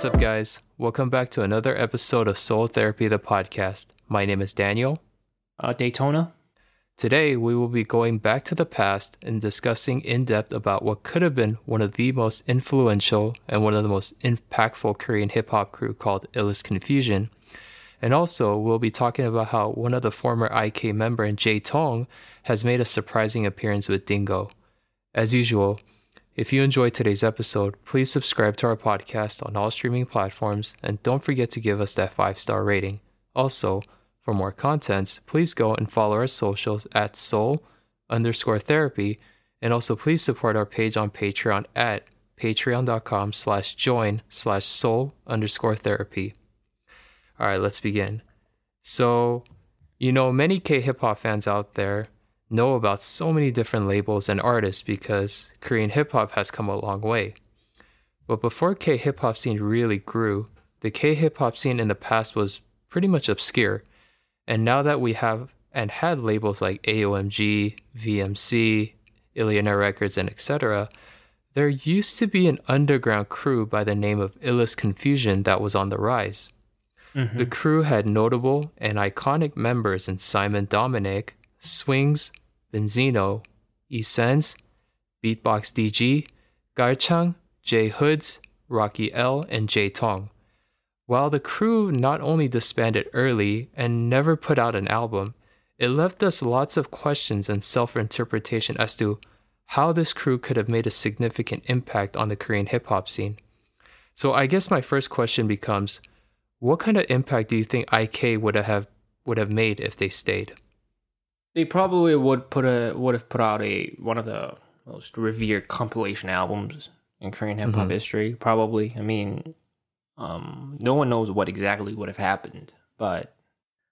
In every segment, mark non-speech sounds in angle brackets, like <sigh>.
What's up, guys? Welcome back to another episode of Soul Therapy, the podcast. My name is Daniel. Uh, Daytona. Today, we will be going back to the past and discussing in depth about what could have been one of the most influential and one of the most impactful Korean hip hop crew called Illest Konfusion. And also, we'll be talking about how one of the former IK member, and J Tong, has made a surprising appearance with Dingo. As usual, if you enjoyed today's episode, please subscribe to our podcast on all streaming platforms and don't forget to give us that five star rating. Also, for more contents, please go and follow our socials at soul underscore therapy and also please support our page on Patreon at patreon.com slash join slash soul underscore therapy. All right, let's begin. So, you know, many K hip hop fans out there know about so many different labels and artists because Korean hip hop has come a long way. But before K hip hop scene really grew, the K hip hop scene in the past was pretty much obscure. And now that we have and had labels like AOMG, VMC, Illionaire Records, and etc., there used to be an underground crew by the name of Illest Konfusion that was on the rise. Mm-hmm. The crew had notable and iconic members in Simon Dominic, Swings, Beenzino, Essence, Beatbox DG, Garchang, J Hoods, Rocky L, and J Tong. While the crew not only disbanded early and never put out an album, it left us lots of questions and self interpretation as to how this crew could have made a significant impact on the Korean hip hop scene. So I guess my first question becomes what kind of impact do you think IK would have would have made if they stayed? They probably would put a would have put out a one of the most revered compilation albums in Korean hip hop mm-hmm. history. Probably, I mean, um, no one knows what exactly would have happened, but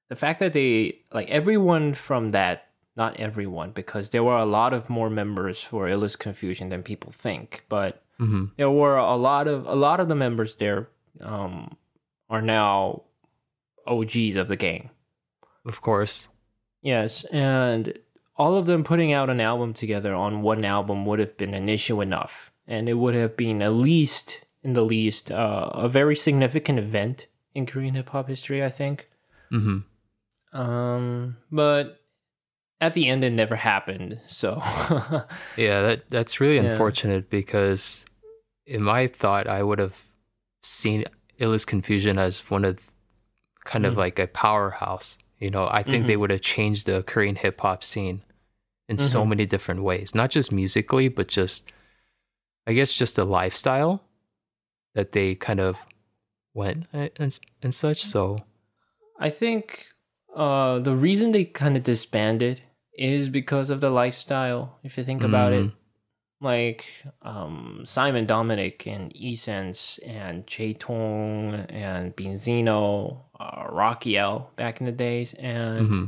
the fact that they like everyone from that, not everyone, because there were a lot of more members for Illest Konfusion than people think, but mm-hmm. there were a lot of a lot of the members there um, are now OGs of the game. Of course. Yes, and all of them putting out an album together on one album would have been an issue enough, and it would have been at least, in the least, uh, a very significant event in Korean hip hop history. I think. Hmm. Um, but at the end, it never happened. So. <laughs> yeah, that that's really yeah. unfortunate because, in my thought, I would have seen Illest Konfusion as one of kind mm. of like a powerhouse you know, I think mm-hmm. they would have changed the Korean hip hop scene in mm-hmm. so many different ways, not just musically, but just, I guess, just the lifestyle that they kind of went and, and such. So I think uh, the reason they kind of disbanded is because of the lifestyle, if you think about mm-hmm. it like um, Simon Dominic and Essence and J Tong and Beenzino, uh, Rocky L back in the days, and mm-hmm.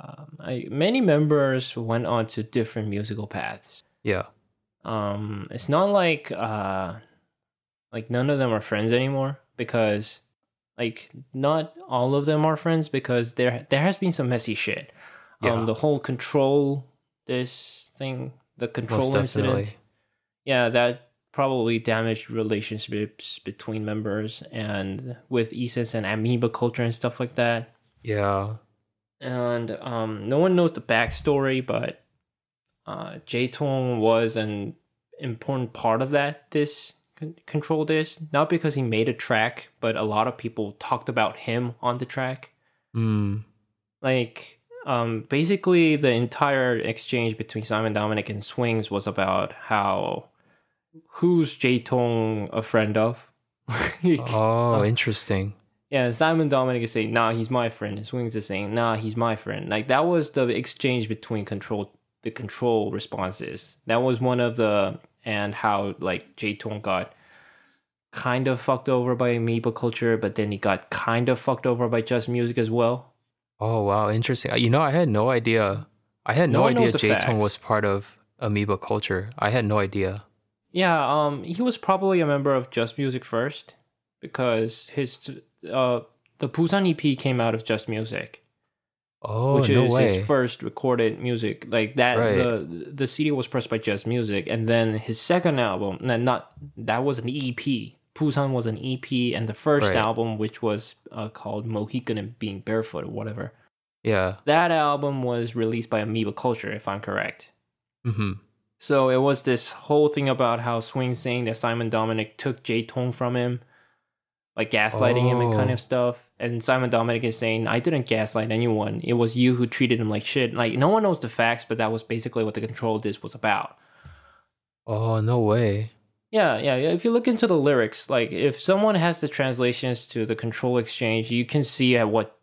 um, I, many members went on to different musical paths. Yeah, um, it's not like uh, like none of them are friends anymore because like not all of them are friends because there there has been some messy shit. Yeah. Um, the whole control this thing the control incident. Yeah, that probably damaged relationships between members and with Essence and amoeba culture and stuff like that. Yeah. And um, no one knows the backstory, but uh, J Tong was an important part of that. This control this not because he made a track, but a lot of people talked about him on the track. Mm. Like um, basically, the entire exchange between Simon Dominic and Swings was about how who's J Tong a friend of. <laughs> oh, uh, interesting. Yeah, Simon Dominic is saying, "Nah, he's my friend." And Swings is saying, "Nah, he's my friend." Like that was the exchange between control, the control responses. That was one of the and how like J Tong got kind of fucked over by amoeba culture, but then he got kind of fucked over by just music as well. Oh wow, interesting. Uh, you know, I had no idea. I had no, no idea J Tong was part of amoeba culture. I had no idea. Yeah, um, he was probably a member of Just Music first because his uh the Busan EP came out of Just Music. Oh, which no is way. his first recorded music. Like that, right. the the CD was pressed by Just Music, and then his second album, not that was an EP, Busan was an EP, and the first Right. album, which was uh, called Mohican and Being Barefoot or whatever, Yeah. that album was released by Amoeba Culture, if I'm correct. Mm-hmm. So it was this whole thing about how Swing saying that Simon Dominic took J Tong from him, like gaslighting him and kind Oh. of stuff. And Simon Dominic is saying, I didn't gaslight anyone. It was you who treated him like shit. Like, no one knows the facts, but that was basically what the control diss was about. Oh no way. Yeah, yeah. If you look into the lyrics, like if someone has the translations to the control exchange, you can see at what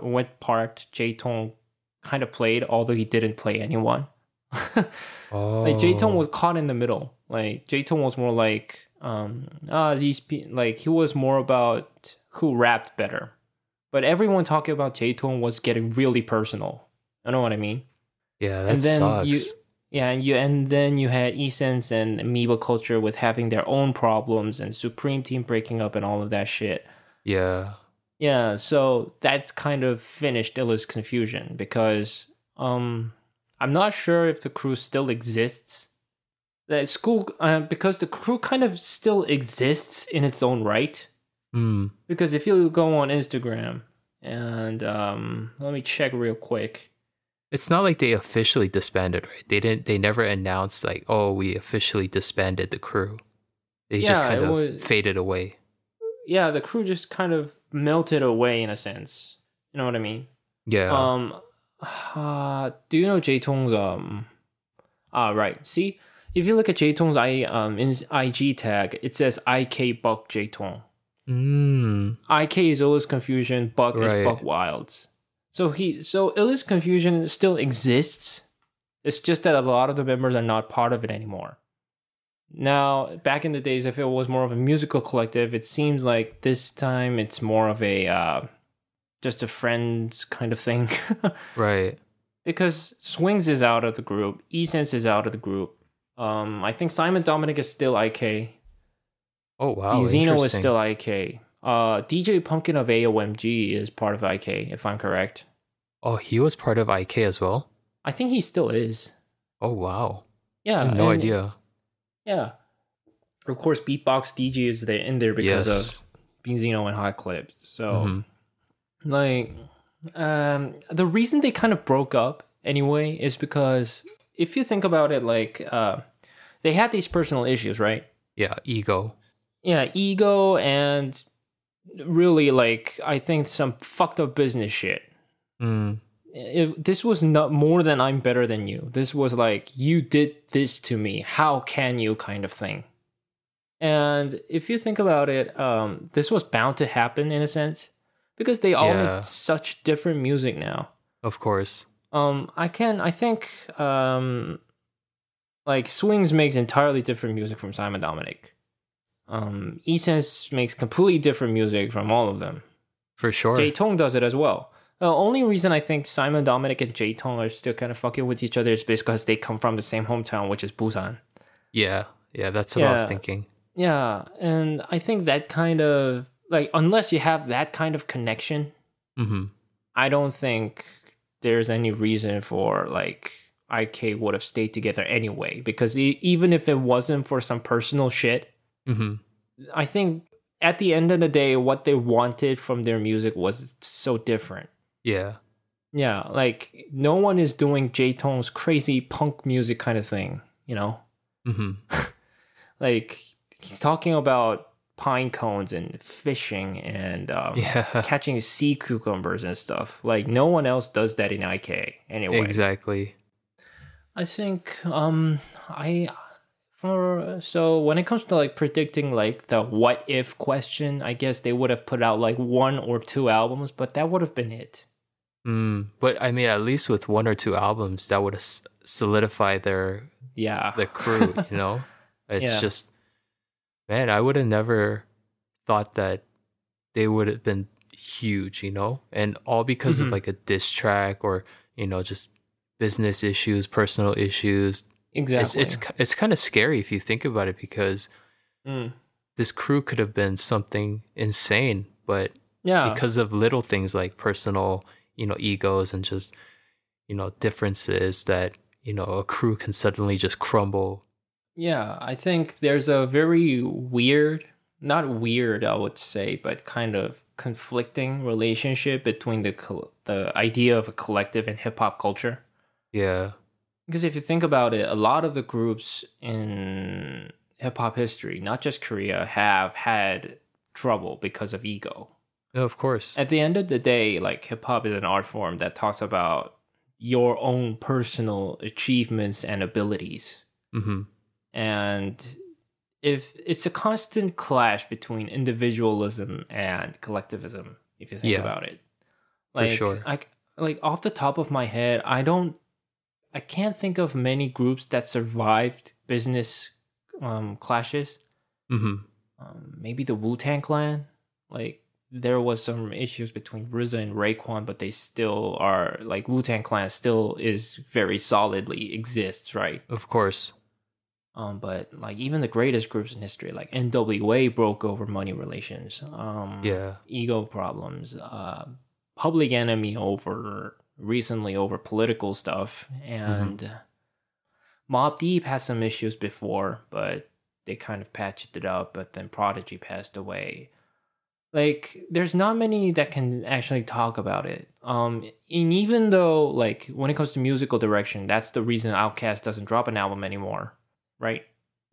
what part J Tong kind of played, although he didn't play anyone. Oh. <laughs> like J Tong was caught in the middle. Like J Tong was more like um ah these pe- like he was more about who rapped better. But everyone talking about J Tong was getting really personal. You know what I mean? Yeah, that and then sucks. you yeah and you and then you had Essence and Amoeba Culture with having their own problems and Supreme Team breaking up and all of that shit. Yeah. Yeah, so that kind of finished Illest Konfusion because um I'm not sure if the crew still exists. The school uh, because the crew kind of still exists in its own right. Hmm. Because if you go on Instagram and um let me check real quick. It's not like they officially disbanded, right? They didn't. They never announced like, "Oh, we officially disbanded the crew." They just kind of was- faded away. Yeah, the crew just kind of melted away in a sense. You know what I mean? Yeah. Um, <sighs> uh, do you know J Tong's um? Ah, right. See, if you look at J Tong's I um in his IG tag, it says IK Buck J Tong. mm. IK is Illest Konfusion, Buck Right. is Buck Wilds. So he so Illest Konfusion still exists. It's just that a lot of the members are not part of it anymore. Now, back in the days, if it was more of a musical collective, it seems like this time it's more of a uh, just a friends kind of thing. <laughs> Right. because Swings is out of the group, Essence is out of the group. Um, I think Simon Dominic is still IK. Oh wow. Xeno is still IK. Uh, DJ Pumpkin of AOMG is part of IK, if I'm correct. Oh, he was part of IK as well. I think he still is. Oh wow. Yeah, no and- idea. Yeah, of course, Beatbox DG is there in there because Yes. of Beenzino and Hot Clips. So, Mhm. like, um, the reason they kind of broke up anyway is because if you think about it, like, uh, they had these personal issues, right? Yeah. Ego. yeah, ego and really like I think some fucked up business shit. Mm. If this was not more than I'm better than you. This was like you did this to me. How can you kind of thing. And if you think about it, um, this was bound to happen in a sense because they all Yeah. make such different music now. Of course. Um, I can I think um, like Swings makes entirely different music from Simon Dominic. Um, Essence makes completely different music from all of them. For sure. J Tong does it as well. The only reason I think Simon Dominic and J Tong are still kind of fucking with each other is because they come from the same hometown, which is Busan. yeah. Yeah. That's what I was thinking. Yeah, and I think that kind of like unless you have that kind of connection, hmm I don't think there's any reason for like IK would have stayed together anyway. Because e- even if it wasn't for some personal shit, hmm I think at the end of the day, what they wanted from their music was so different. Yeah. Yeah, like no one is doing J Tong's crazy punk music kind of thing, you know? hmm <laughs> Like he's talking about pine cones and fishing and um, <laughs> Yeah. catching sea cucumbers and stuff. Like no one else does that in IK anyway. exactly. I think um I for so when it comes to like predicting like the what if question, I guess they would have put out like one or two albums, but that would have been it. Mm. But I mean, at least with one or two albums, that would have s- solidified their Yeah. the crew. You <laughs> know, it's Yeah. just man, I would have never thought that they would have been huge. You know, and all because Mhm. of like a diss track or you know just business issues, personal issues. Exactly. It's it's it's kind of scary if you think about it because Mm. this crew could have been something insane, but Yeah. because of little things like personal, you know, egos and just, you know, differences that, you know, a crew can suddenly just crumble. Yeah, I think there's a very weird not weird, I would say, but kind of conflicting relationship between the the idea of a collective and hip hop culture. Yeah. Because if you think about it, a lot of the groups in hip hop history, not just Korea, have had trouble because of ego. No, of course. At the end of the day, like hip hop is an art form that talks about your own personal achievements and abilities. hmm And if it's a constant clash between individualism and collectivism, if you think Yeah. about it. Like sure. like like off the top of my head, I don't I can't think of many groups that survived business um, clashes. hmm Um, maybe the Wu Tang Clan. Like there was some issues between RZA and Raekwon, but they still are like Wu Tang Clan still is very solidly exists, right? Of course. Um, but like even the greatest groups in history, like NWA, broke over money relations. Um, Yeah. ego problems. Uh, Public Enemy over recently over political stuff, and Mobb Deep has some issues before, but they kind of patched it up. But then Prodigy passed away. Like, there's not many that can actually talk about it. Um, and even though, like, when it comes to musical direction, that's the reason Outkast doesn't drop an album anymore, right?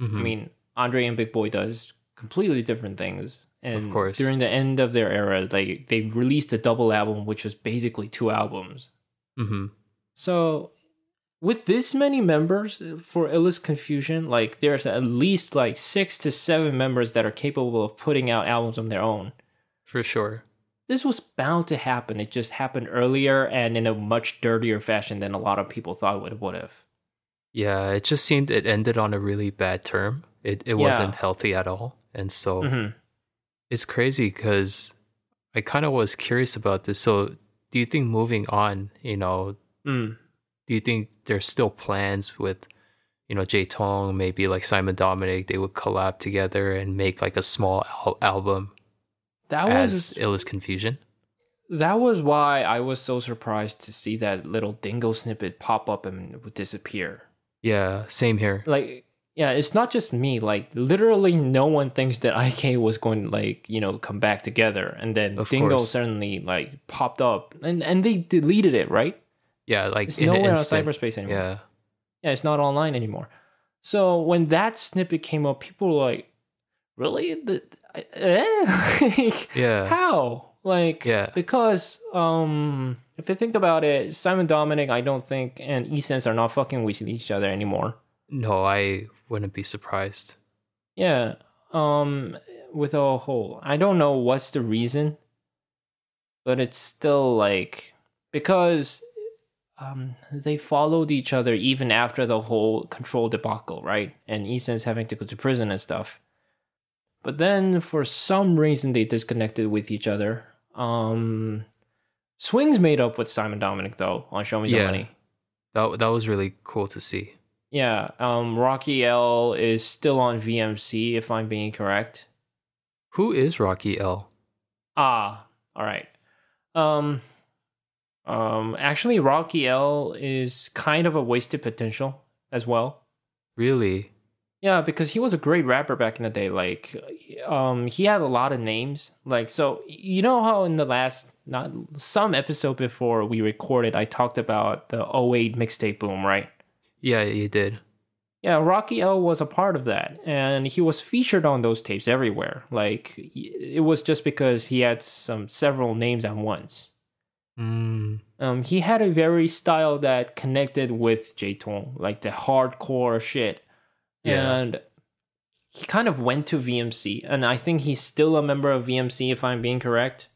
Mhm. I mean, Andre and Big Boi does completely different things. And Of course. during the end of their era, they they released a double album, which was basically two albums. hmm So, with this many members for Illest Konfusion, like there's at least like six to seven members that are capable of putting out albums on their own. For sure. This was bound to happen. It just happened earlier and in a much dirtier fashion than a lot of people thought it would have. Yeah, it just seemed it ended on a really bad term. It it Yeah. wasn't healthy at all. And so hmm it's crazy because I kind of was curious about this. So, do you think moving on, you know, Mm. do you think there's still plans with, you know, J Tong, maybe like Simon Dominic, they would collab together and make like a small al- album That as was Illest Konfusion? That was why I was so surprised to see that little dingo snippet pop up and would disappear. Yeah, same here. Like, yeah, it's not just me. Like, literally, no one thinks that IK was going to like you know come back together, and then Of dingo course. suddenly like popped up, and and they deleted it, right? Yeah, like It's in nowhere on cyberspace anymore. Yeah, yeah, it's not online anymore. So when that snippet came up, people were like, "Really? The, eh? yeah, <laughs> How? Like, Yeah. because um, if you think about it, Simon Dominic, I don't think, and Essence are not fucking with each other anymore. no, I wouldn't be surprised. Yeah. Um, with a whole, I don't know what's the reason, but it's still like because um they followed each other even after the whole control debacle, right? And Essence having to go to prison and stuff. But then for some reason they disconnected with each other. Um Swings made up with Simon Dominic though on Show Me the Yeah. Money. That that was really cool to see. Yeah, um Rocky L is still on VMC if I'm being correct. Who is Rocky L? Ah, all right. Um, um, actually, Rocky L is kind of a wasted potential as well. Really? Yeah, because he was a great rapper back in the day. Like, um, he had a lot of names. Like, so you know how in the last not some episode before we recorded, I talked about the 08 mixtape boom, right? Yeah, you did. Yeah, Rocky L was a part of that, and he was featured on those tapes everywhere. Like, it was just because he had some several names at once. Mm, Um, he had a very style that connected with J Tong, like the hardcore shit. Yeah. And he kind of went to VMC, and I think he's still a member of VMC, if I'm being correct.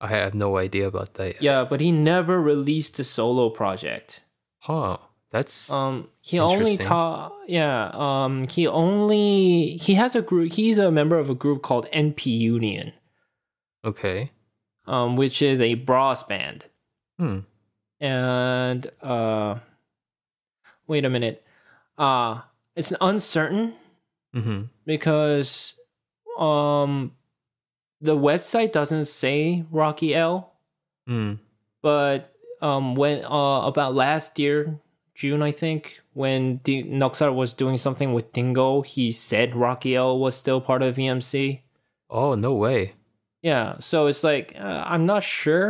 I have no idea about that. Yet. Yeah, but he never released a solo project. Huh. That's Um, he only taught. Yeah. Um, he only he has a group. He's a member of a group called NP Union, okay. um, which is a brass band. Hmm. and uh wait a minute uh it's uncertain Mm-hmm. because um the website doesn't say rocky l Mm. but um when uh about last year june i think when D- noxar was doing something with dingo he said rocky l was still part of vmc Oh no way. Yeah, so it's like uh, I'm not sure.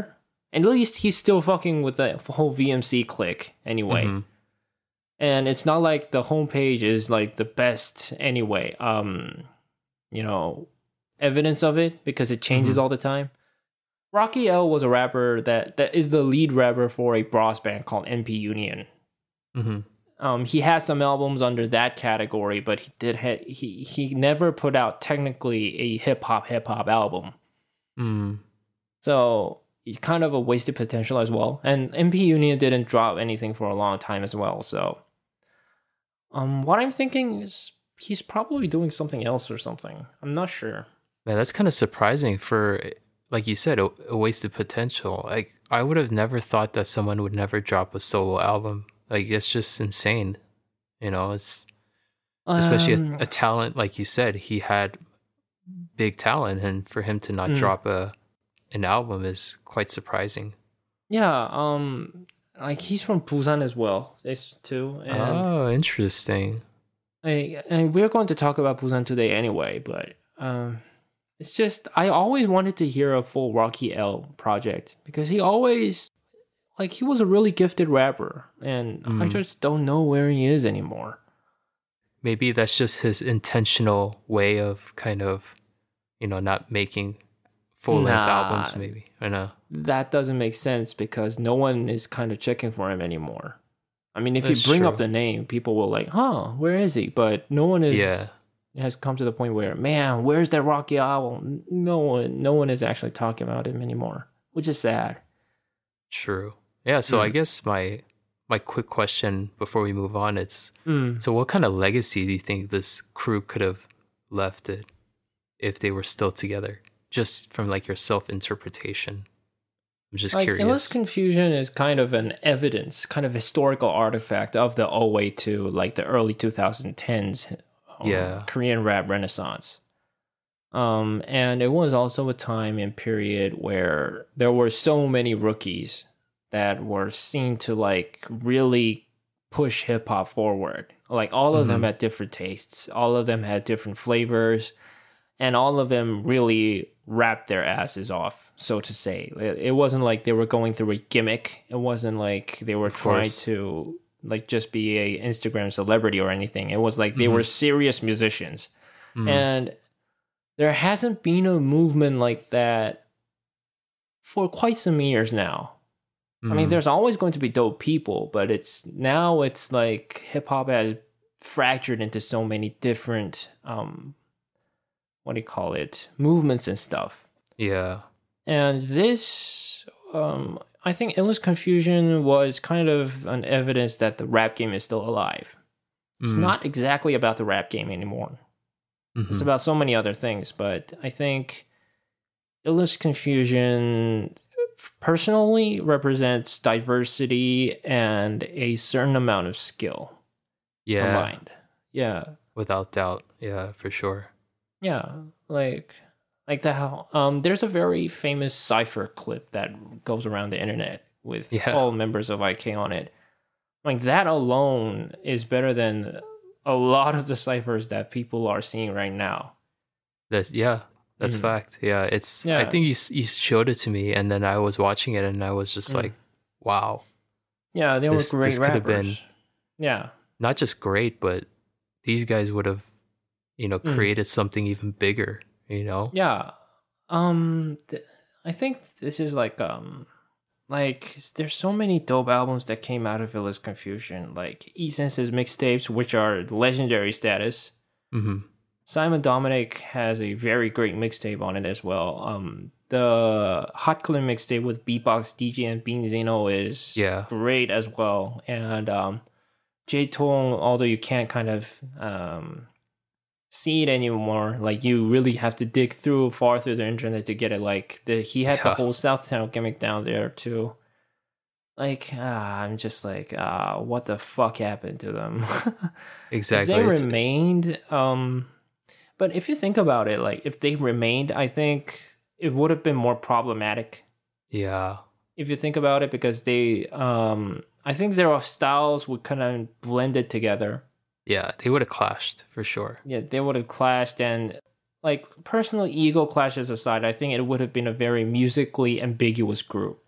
At least he's still fucking with the whole VMC click anyway. Mhm. And it's not like the homepage is like the best anyway. Um, you know, evidence of it because it changes all the time. Rocky L was a rapper that that is the lead rapper for a brass band called NP Union. Mhm. Um, he has some albums under that category, but he did ha- he he never put out technically a hip hop hip hop album. Mm. So he's kind of a wasted potential as well. And NP Union didn't drop anything for a long time as well. So um what I'm thinking is he's probably doing something else or something. I'm not sure. Man, that's kind of surprising for, like you said, a, a wasted potential. Like I would have never thought that someone would never drop a solo album. Like it's just insane. You know, it's especially Um, a, a talent like you said. He had big talent, and for him to not Mm. drop a an album is quite surprising. yeah, um like he's from Busan as well. It's too. And oh, interesting. I, and we're going to talk about Busan today anyway, but um, it's just I always wanted to hear a full Rocky L project because he always like he was a really gifted rapper, and I Mm. just don't know where he is anymore. Maybe that's just his intentional way of kind of, you know, not making full length Nah. albums. Maybe I know. That doesn't make sense because no one is kind of checking for him anymore. I mean, if That's you bring true. up the name, people will like, "Huh, where is he?" But no one is. Yeah. has come to the point where, man, where's that Rocky album? No one, no one is actually talking about him anymore, which is sad. True. Yeah. So I Mm. guess my my quick question before we move on, it's Mm. so what kind of legacy do you think this crew could have left it if they were still together? Just from like your self interpretation. I'm just Like, curious. Illest Konfusion is kind of an evidence, kind of historical artifact of the way to like the early 2010s um, Yeah. Korean rap renaissance. Um, and it was also a time and period where there were so many rookies that were seen to like really push hip hop forward. Like all of them Mhm. had different tastes, all of them had different flavors, and all of them really rapped their asses off, so to say. It, it wasn't like they were going through a gimmick. It wasn't like they were Of trying course. to like just be a Instagram celebrity or anything. It was like they Mhm. were serious musicians. Mm. And there hasn't been a movement like that for quite some years now. I mean, Mm. there's always going to be dope people, but it's now it's like hip hop has fractured into so many different um what do you call it? movements and stuff. yeah. And this um I think Illest Konfusion was kind of an evidence that the rap game is still alive. It's Mm. not exactly about the rap game anymore. It's Mhm. about so many other things, but I think Illest Konfusion personally represents diversity and a certain amount of skill yeah. combined. Yeah. Without doubt. Yeah, for sure. Yeah. Like like the how um there's a very famous cipher clip that goes around the internet with Yeah. all members of IK on it. Like that alone is better than a lot of the ciphers that people are seeing right now. That's yeah, that's Mm. fact. Yeah, it's. Yeah. I think you you showed it to me, and then I was watching it, and I was just Mm. like, wow, Yeah, they This- were great this could have rappers. been- Yeah. not just great, but these guys would have, you know, Mm. created something even bigger. You know. Yeah. Um th- I think this is like um like there's so many dope albums that came out of Illest Konfusion, like E-Sense's mixtapes, which are legendary status. Mm-hmm. Simon Dominic has a very great mixtape on it as well. Um the Hot Clean mixtape with Beatbox DG and Beenzino is Yeah. great as well. And um J Tong, although you can't kind of um see it anymore, like you really have to dig through far through the internet to get it. Like the he had the Yeah. whole Southtown gimmick down there too. Like ah, I'm just like ah, what the fuck happened to them? <laughs> Exactly. They It's- remained, um, but if you think about it, like if they remained, I think it would have been more problematic. yeah. If you think about it, because they, um, I think their styles would kind of blended together. Yeah, they would have clashed for sure. Yeah, they would have clashed, and like personal ego clashes aside, I think it would have been a very musically ambiguous group.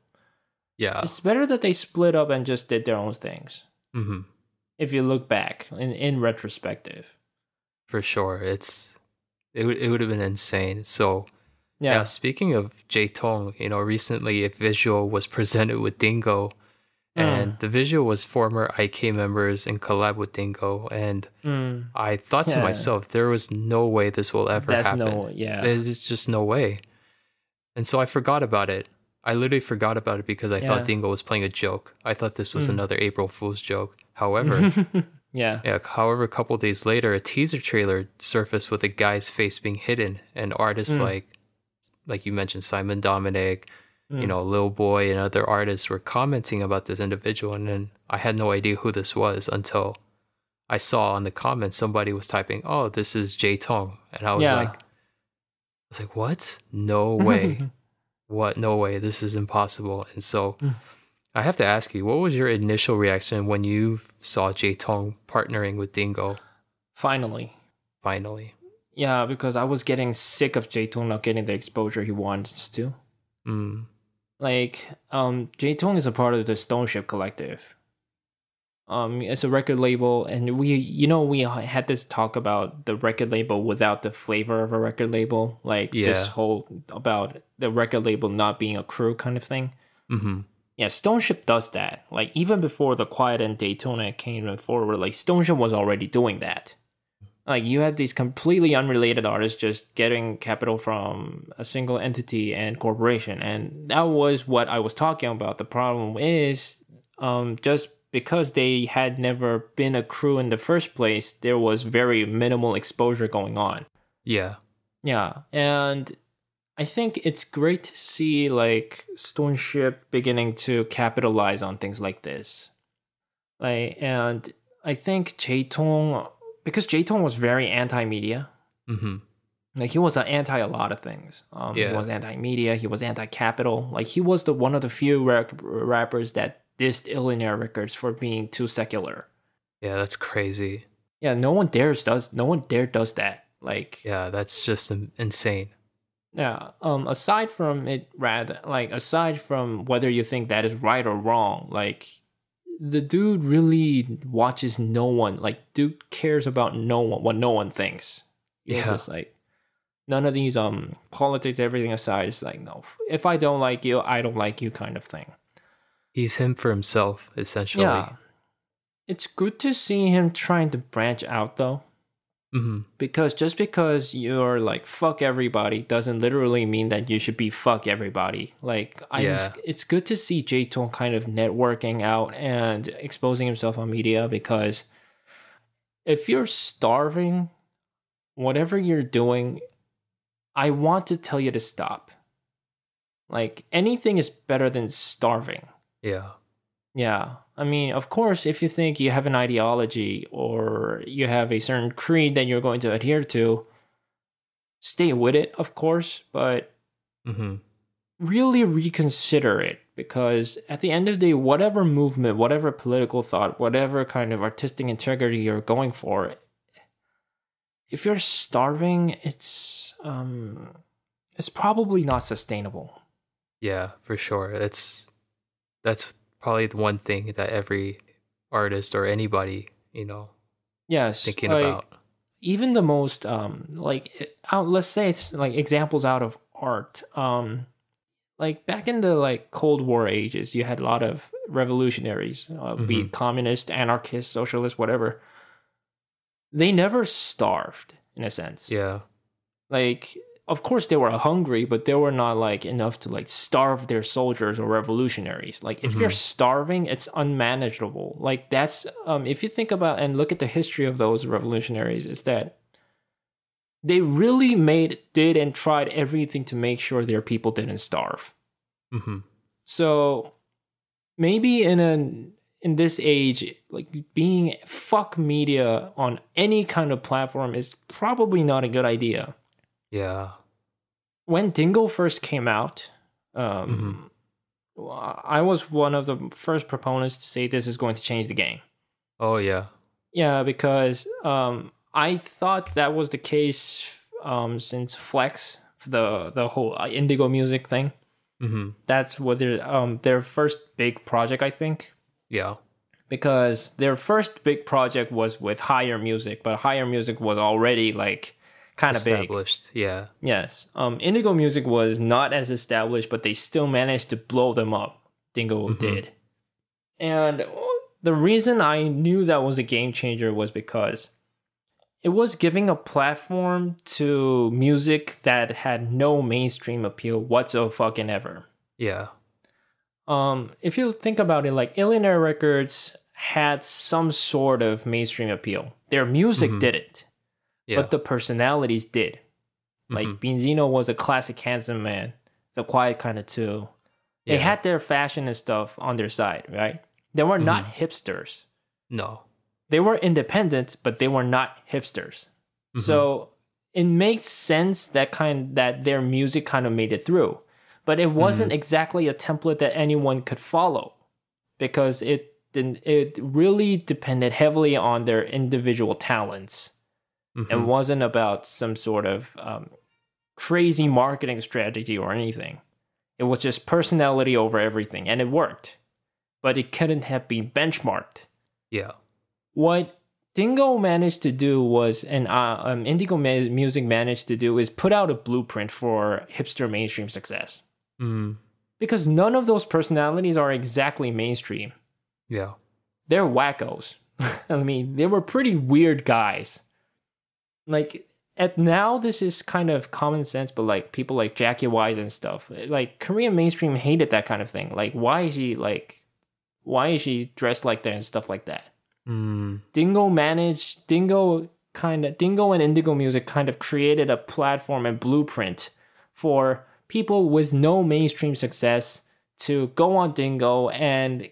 Yeah. It's better that they split up and just did their own things. hmm If you look back in in retrospective, For sure. It's it would it would have been insane. So yeah. yeah, speaking of J Tong, you know, recently a visual was <laughs> presented with Dingo, and Mm. the visual was former IK members in collab with Dingo, and Mm, I thought to myself, there was no way this will ever that's happen. no, yeah, There's just no way. And so I forgot about it. I literally forgot about it because I Yeah. thought Dingo was playing a joke. I thought this was Mm. another April Fool's joke. <laughs> However, yeah, yeah, however, a couple days later, a teaser trailer surfaced with a guy's face being hidden, and artists Mm. like, like you mentioned, Simon Dominic, you Mm. know, Lil Boi, and other artists were commenting about this individual, and then I had no idea who this was until I saw on the comments somebody was typing, "Oh, this is J Tong," and I was Yeah. like, I was like, "What? No way! <laughs> what? No way! This is impossible!" And so. I have to ask you, what was your initial reaction when you saw J Tong partnering with Dingo Finally, finally? yeah, because I was getting sick of J Tong not getting the exposure he wants to. Mm, like um J Tong is a part of the Stone Ship Collective. Um, it's a record label, and we, you know, we had this talk about the record label without the flavor of a record label, like this whole about the record label not being a crew kind of thing. hmm Yeah, Stone Ship does that. Like even before the Quiett and Daytona came forward, like Stone Ship was already doing that. Like you had these completely unrelated artists just getting capital from a single entity and corporation, and that was what I was talking about. The problem is, um, just because they had never been a crew in the first place, there was very minimal exposure going on. Yeah. Yeah, and I think it's great to see like Stone Ship beginning to capitalize on things like this. Like, and I think J Tong, because J Tong was very anti-media. hmm Like he was anti a lot of things. Um, Yeah. He was anti-media. He was anti-capital. Like he was the one of the few rap- rappers that dissed Illionaire Records for being too secular. Yeah, that's crazy. Yeah, no one dares does. No one dare does that. Like, Yeah, that's just insane. Yeah. Um. Aside from it, rather like aside from whether you think that is right or wrong, like the dude really watches no one. Like, dude cares about no one. What no one thinks. It's Yeah. just like none of these um politics, everything aside. It's like no. If I don't like you, I don't like you, kind of thing. He's him for himself, essentially. Yeah. It's good to see him trying to branch out though. Hmm because just because you're like fuck everybody doesn't literally mean that you should be fuck everybody. Like I, Yeah. it's good to see J Tong kind of networking out and exposing himself on media because if you're starving, whatever you're doing, I want to tell you to stop. Like anything is better than starving. Yeah. Yeah. I mean, of course, if you think you have an ideology or you have a certain creed that you're going to adhere to, stay with it, of course, but hmm really reconsider it because at the end of the day, whatever movement, whatever political thought, whatever kind of artistic integrity you're going for, if you're starving, it's um it's probably not sustainable. Yeah, for sure. It's that's probably the one thing that every artist or anybody, you know, Yes. thinking like, about. even the most um like out let's say it's like examples out of art um like back in the like cold war ages you had a lot of revolutionaries uh, be it communist anarchist socialist whatever they never starved in a sense Yeah. like of course they were hungry but they were not like enough to like starve their soldiers or revolutionaries. Like if you're starving it's unmanageable. Like that's um if you think about and look at the history of those revolutionaries is that they really made did and tried everything to make sure their people didn't starve. Hmm so maybe in an in this age, like being fuck media on any kind of platform is probably not a good idea. Yeah. When Dingo first came out, um, I was one of the first proponents to say this is going to change the game. Oh yeah. Yeah, because um, I thought that was the case um since Flex the the whole uh, Indigo music thing. Mm-hmm. That's what their um their first big project, I think. Yeah. because their first big project was with Higher Music, but Higher Music was already like kind of big. Established. Yeah. Yes. Um, Indigo Music was not as established, but they still managed to blow them up. Dingo did. And the reason I knew that was a game changer was because it was giving a platform to music that had no mainstream appeal whatsoever fucking ever. Yeah. Um, if you think about it, like Illionaire Records had some sort of mainstream appeal. Their music Mhm. didn't, Yeah. but the personalities did. Like Mhm. Beenzino was a classic handsome man, the Quiett kind of too. They Yeah. had their fashion and stuff on their side, right? They were not Mm-hmm. hipsters. no. They were independent, but they were not hipsters. Mm-hmm. So it makes sense that kind that their music kind of made it through. But it wasn't Mm-hmm. exactly a template that anyone could follow because it didn't it really depended heavily on their individual talents Mhm. and wasn't about some sort of um, crazy marketing strategy or anything. It was just personality over everything, and it worked. But it couldn't have been benchmarked. Yeah. What Dingo managed to do was, and uh, um, Indigo Ma- Music managed to do, is put out a blueprint for hipster mainstream success. Mm. Because none of those personalities are exactly mainstream. Yeah. they're wackos. <laughs> I mean, they were pretty weird guys. Like at now, this is kind of common sense, but like people like Jvcki Wai and stuff, like Korean mainstream hated that kind of thing. Like, why is she like, why is she dressed like that and stuff like that? Mm. Dingo managed Dingo kind of Dingo and Indigo Music kind of created a platform and blueprint for people with no mainstream success to go on Dingo and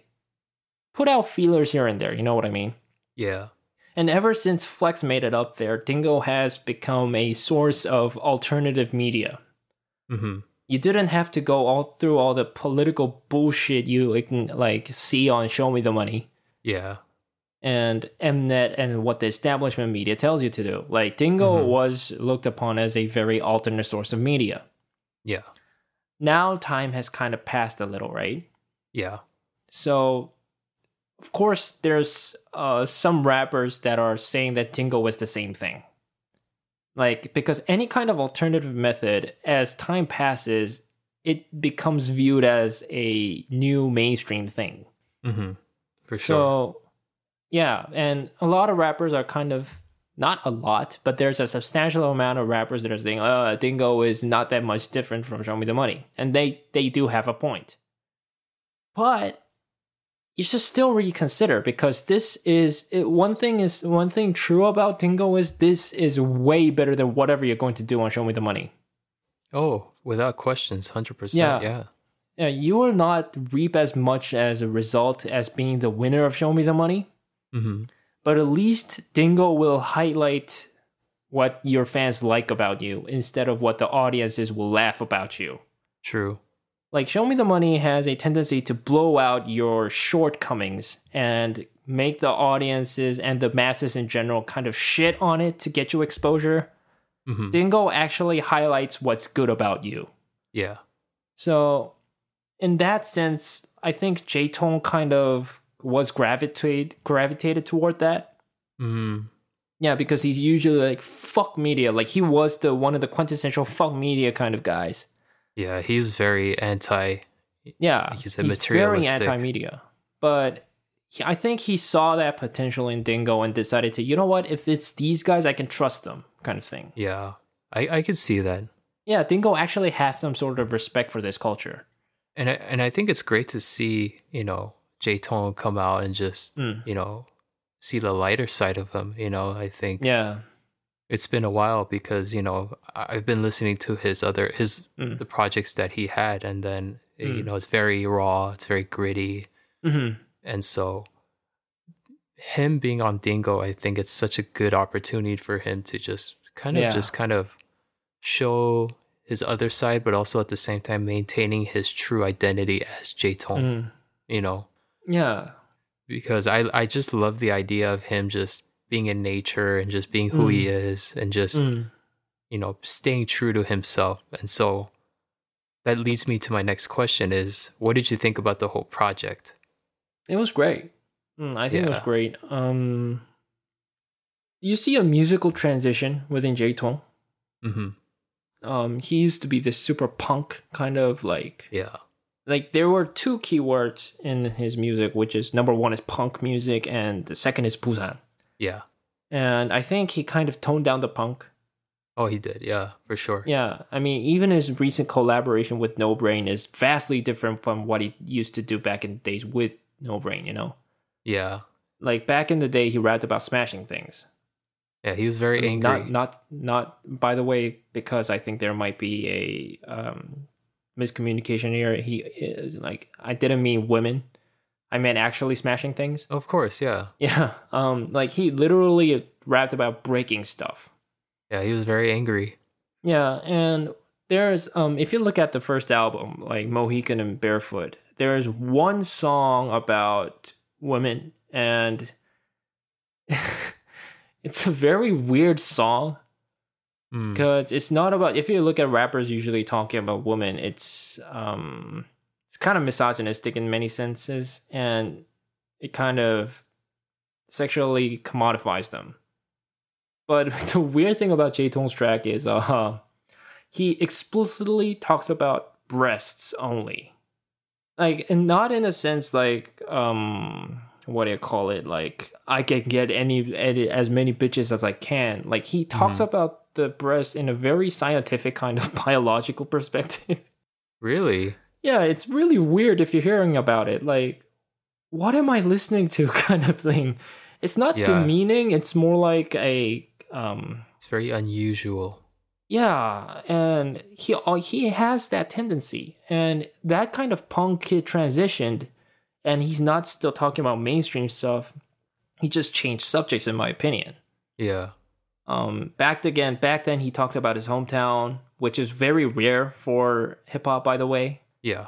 put out feelers here and there. You know what I mean? Yeah. And ever since Flex made it up there, Dingo has become a source of alternative media. Mm-hmm. You didn't have to go all through all the political bullshit you can like see on Show Me the Money Yeah. and Mnet and what the establishment media tells you to do. Like Dingo Mhm. was looked upon as a very alternate source of media. Yeah. Now time has kind of passed a little, right? Yeah. So, of course, there's uh, some rappers that are saying that Dingo is the same thing. Like, because any kind of alternative method, as time passes, it becomes viewed as a new mainstream thing. Mm-hmm. For sure. So, yeah, and a lot of rappers are kind of not a lot, but there's a substantial amount of rappers that are saying, "Uh, Dingo is not that much different from Show Me the Money," and they they do have a point. But you should still reconsider because this is it, one thing is one thing true about Dingo is this is way better than whatever you're going to do on Show Me the Money. oh, without questions, hundred Yeah. percent. Yeah. Yeah, you will not reap as much as a result as being the winner of Show Me the Money. Mm-hmm. but at least Dingo will highlight what your fans like about you instead of what the audiences will laugh about you. True. Like Show Me the Money has a tendency to blow out your shortcomings and make the audiences and the masses in general kind of shit on it to get you exposure. Mm-hmm. Dingo actually highlights what's good about you. Yeah. So, in that sense, I think J Tong kind of was gravitate gravitated toward that. Mm-hmm. Yeah, because he's usually like fuck media. Like he was the one of the quintessential fuck media kind of guys. Yeah. He's very anti. Yeah, He's a very materialistic. anti-media. But he, I think he saw that potential in Dingo and decided to, you know what? If it's these guys, I can trust them, kind of thing. Yeah. I I could see that. Yeah, Dingo actually has some sort of respect for this culture. and I, and I think it's great to see you know J Tong come out and just Mm. you know see the lighter side of him. You know, I think Yeah, it's been a while because you know I've been listening to his other his Mm. the projects that he had, and then you Mm. know it's very raw, it's very gritty, hmm and so him being on Dingo, I think it's such a good opportunity for him to just kind of Yeah. just kind of show his other side, but also at the same time maintaining his true identity as J Tong. Mm. You know, yeah, because I I just love the idea of him just being in nature and just being who he is and just Mm. you know, staying true to himself. And so that leads me to my next question is what did you think about the whole project? It was great. Mm, I think it was great. Um, you see a musical transition within J Tong. hmm Um, he used to be this super punk kind of like Yeah. like there were two keywords in his music, which is number one is punk music, and the second is Busan. Yeah. And I think he kind of toned down the punk. Oh, he did. Yeah, for sure. Yeah, I mean, even his recent collaboration with No Brain is vastly different from what he used to do back in the days with No Brain. You know, Yeah. like back in the day, he rapped about smashing things. Yeah, he was very I mean, angry. Not, not, not. By the way, because I think there might be a um, miscommunication here. He is like, I didn't mean women. I meant actually smashing things. of course, yeah. Yeah. Um. Like he literally rapped about breaking stuff. Yeah, he was very angry. Yeah, and there's um. If you look at the first album, like Mohican and Barefoot, there's one song about women, and <laughs> it's a very weird song. Mm. because it's not about if you look at rappers usually talking about women it's um it's kind of misogynistic in many senses and it kind of sexually commodifies them. But <laughs> the weird thing about J Tong's track is uh he explicitly talks about breasts only. Like and not in a sense like um what do you call it? Like i can get any, as many bitches as i can. Like he talks about the breast in a very scientific kind of <laughs> biological perspective. Really? Yeah it's really weird if you're hearing about it like what am i listening to <laughs> kind of thing it's not Yeah. demeaning it's more like a um It's very unusual. yeah, and he uh, he has that tendency, and that kind of punk kid transitioned, and he's not still talking about mainstream stuff. He just changed subjects, in my opinion. Yeah. Um, back again, back then he talked about his hometown, which is very rare for hip hop, by the way. Yeah.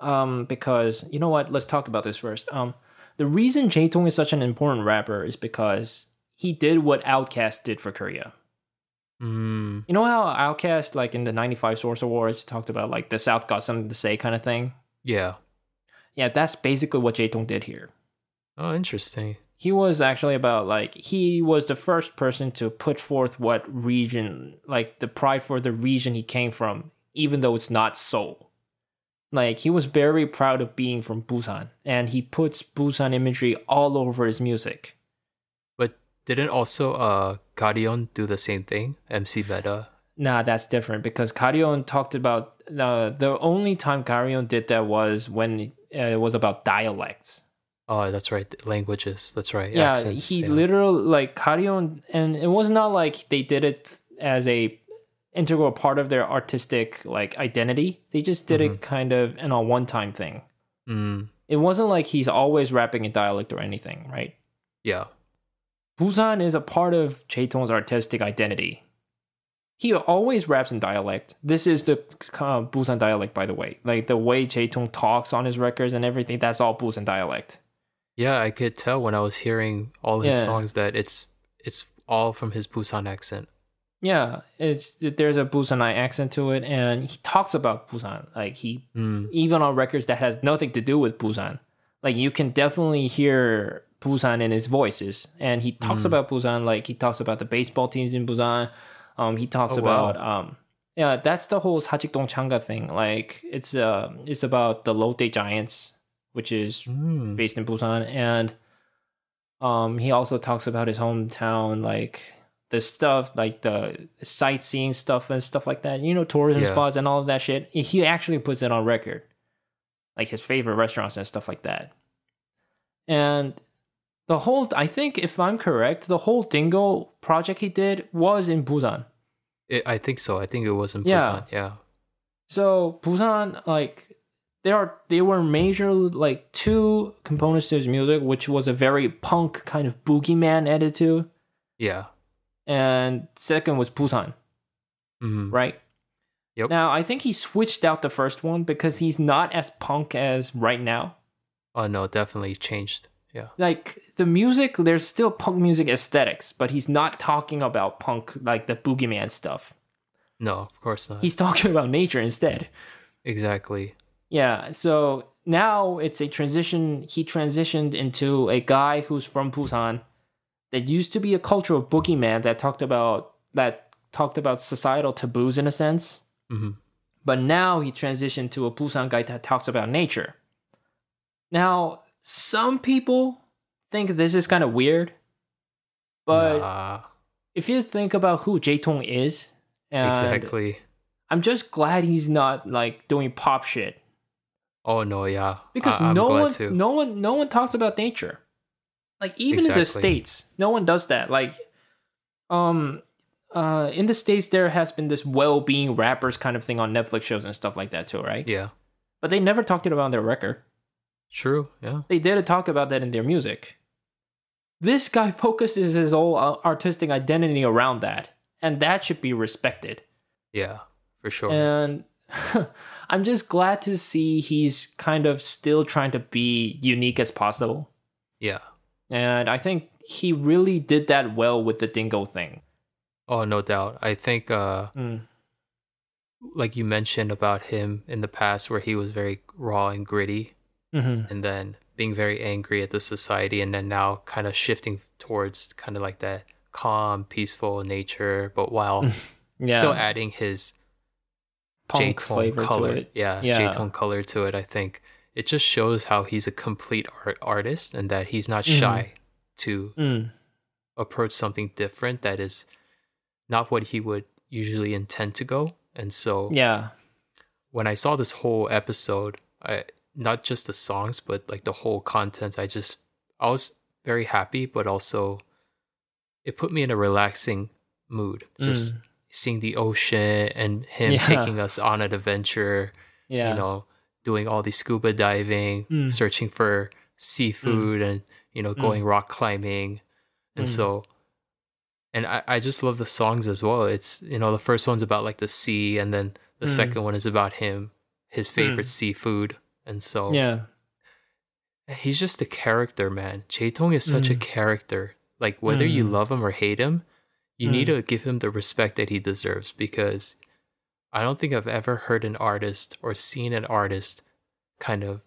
Um, because you know what? Let's talk about this first. Um, the reason J Tong is such an important rapper is because he did what Outkast did for Korea. Mm. You know how Outkast, like in the '95 Source Awards, talked about like the South got something to say kind of thing. Yeah. Yeah, that's basically what J Tong did here. Oh, interesting. He was actually about like he was the first person to put forth what region, like the pride for the region he came from, even though it's not Seoul. Like he was very proud of being from Busan, and he puts Busan imagery all over his music. But didn't also uh Garion do the same thing? MC Meta. Nah, that's different because Garion talked about uh, the only time Garion did that was when uh, it was about dialects. Oh, that's right. Languages. That's right. Yeah, Accents. he yeah. literally like Garion, and it was not like they did it as a integral part of their artistic like identity. They just did it kind of in a one time thing. Mm. It wasn't like he's always rapping in dialect or anything, right? Yeah. Busan is a part of J Tong's artistic identity. He always raps in dialect. This is the uh, Busan dialect, by the way. Like the way Chaitong talks on his records and everything, that's all Busan dialect. Yeah, I could tell when I was hearing all his Yeah. songs that it's it's all from his Busan accent. Yeah, it's there's a Busanite accent to it, and he talks about Busan. Like he Mm. even on records that has nothing to do with Busan. Like you can definitely hear Busan in his voices, and he talks Mm. about Busan. Like he talks about the baseball teams in Busan. Um, he talks Oh, wow. about um, yeah, that's the whole Hajikdong Changa thing. Like it's uh, it's about the Lotte Giants, which is Mm. based in Busan, and um, he also talks about his hometown, like the stuff, like the sightseeing stuff and stuff like that. You know, tourism Yeah. spots and all of that shit. He actually puts it on record, like his favorite restaurants and stuff like that. And the whole, I think, if I'm correct, the whole Dingo project he did was in Busan. It, I think so. I think it was in Yeah. Busan. Yeah. So Busan, like there are they were major like two components to his music, which was a very punk kind of boogeyman attitude, Yeah. And second was Busan, Mm. right? Yep. Now I think he switched out the first one because he's not as punk as right now. Oh no, definitely changed. Yeah. Like the music, there's still punk music aesthetics, but he's not talking about punk like the boogeyman stuff. No, of course not. He's talking about nature instead. exactly. Yeah, so now it's a transition. He transitioned into a guy who's from Busan that used to be a cultural boogeyman that talked about that talked about societal taboos in a sense. hmm But now he transitioned to a Busan guy that talks about nature. Now, some people think this is kind of weird, but Nah, if you think about who J Tong is, and exactly. I'm just glad he's not like doing pop shit Oh no, yeah. because I, no one, too. no one, no one talks about nature. Like even in the states, no one does that. Like, um, uh, in the states, there has been this well-being rappers kind of thing on Netflix shows and stuff like that too, right? Yeah. But they never talked about their record. True. Yeah. They did talk about that in their music. This guy <laughs> focuses his whole artistic identity around that, and that should be respected. Yeah. For sure. And <laughs> I'm just glad to see he's kind of still trying to be unique as possible. yeah. And I think he really did that well with the dingo thing. Oh, no doubt. I think uh Mm. like you mentioned about him in the past where he was very raw and gritty Mm-hmm. and then being very angry at the society and then now kind of shifting towards kind of like that calm, peaceful nature, but while <laughs> Yeah, still adding his punk J Tong color. Yeah, Yeah. J Tong color to it. I think it just shows how he's a complete art artist and that he's not Mhm. shy to Mm. approach something different that is not what he would usually intend to go. And so Yeah, when I saw this whole episode, I not just the songs, but like the whole content, I just I was very happy, but also it put me in a relaxing mood. Just seeing the ocean and him Mm. <laughs> Yeah. taking us on an adventure, yeah, you know, doing all the scuba diving, Mm. searching for seafood and, you know, going rock climbing. And Mm. so and I, I just love the songs as well. It's you know, the first one's about like the sea and then the Mm. second one is about him, his favorite Mm. seafood. And so yeah, he's just a character, man. J Tong is such a Mm. character. Like whether you Mm. love him or hate him, you need Mm. to give him the respect that he deserves because I don't think I've ever heard an artist or seen an artist kind of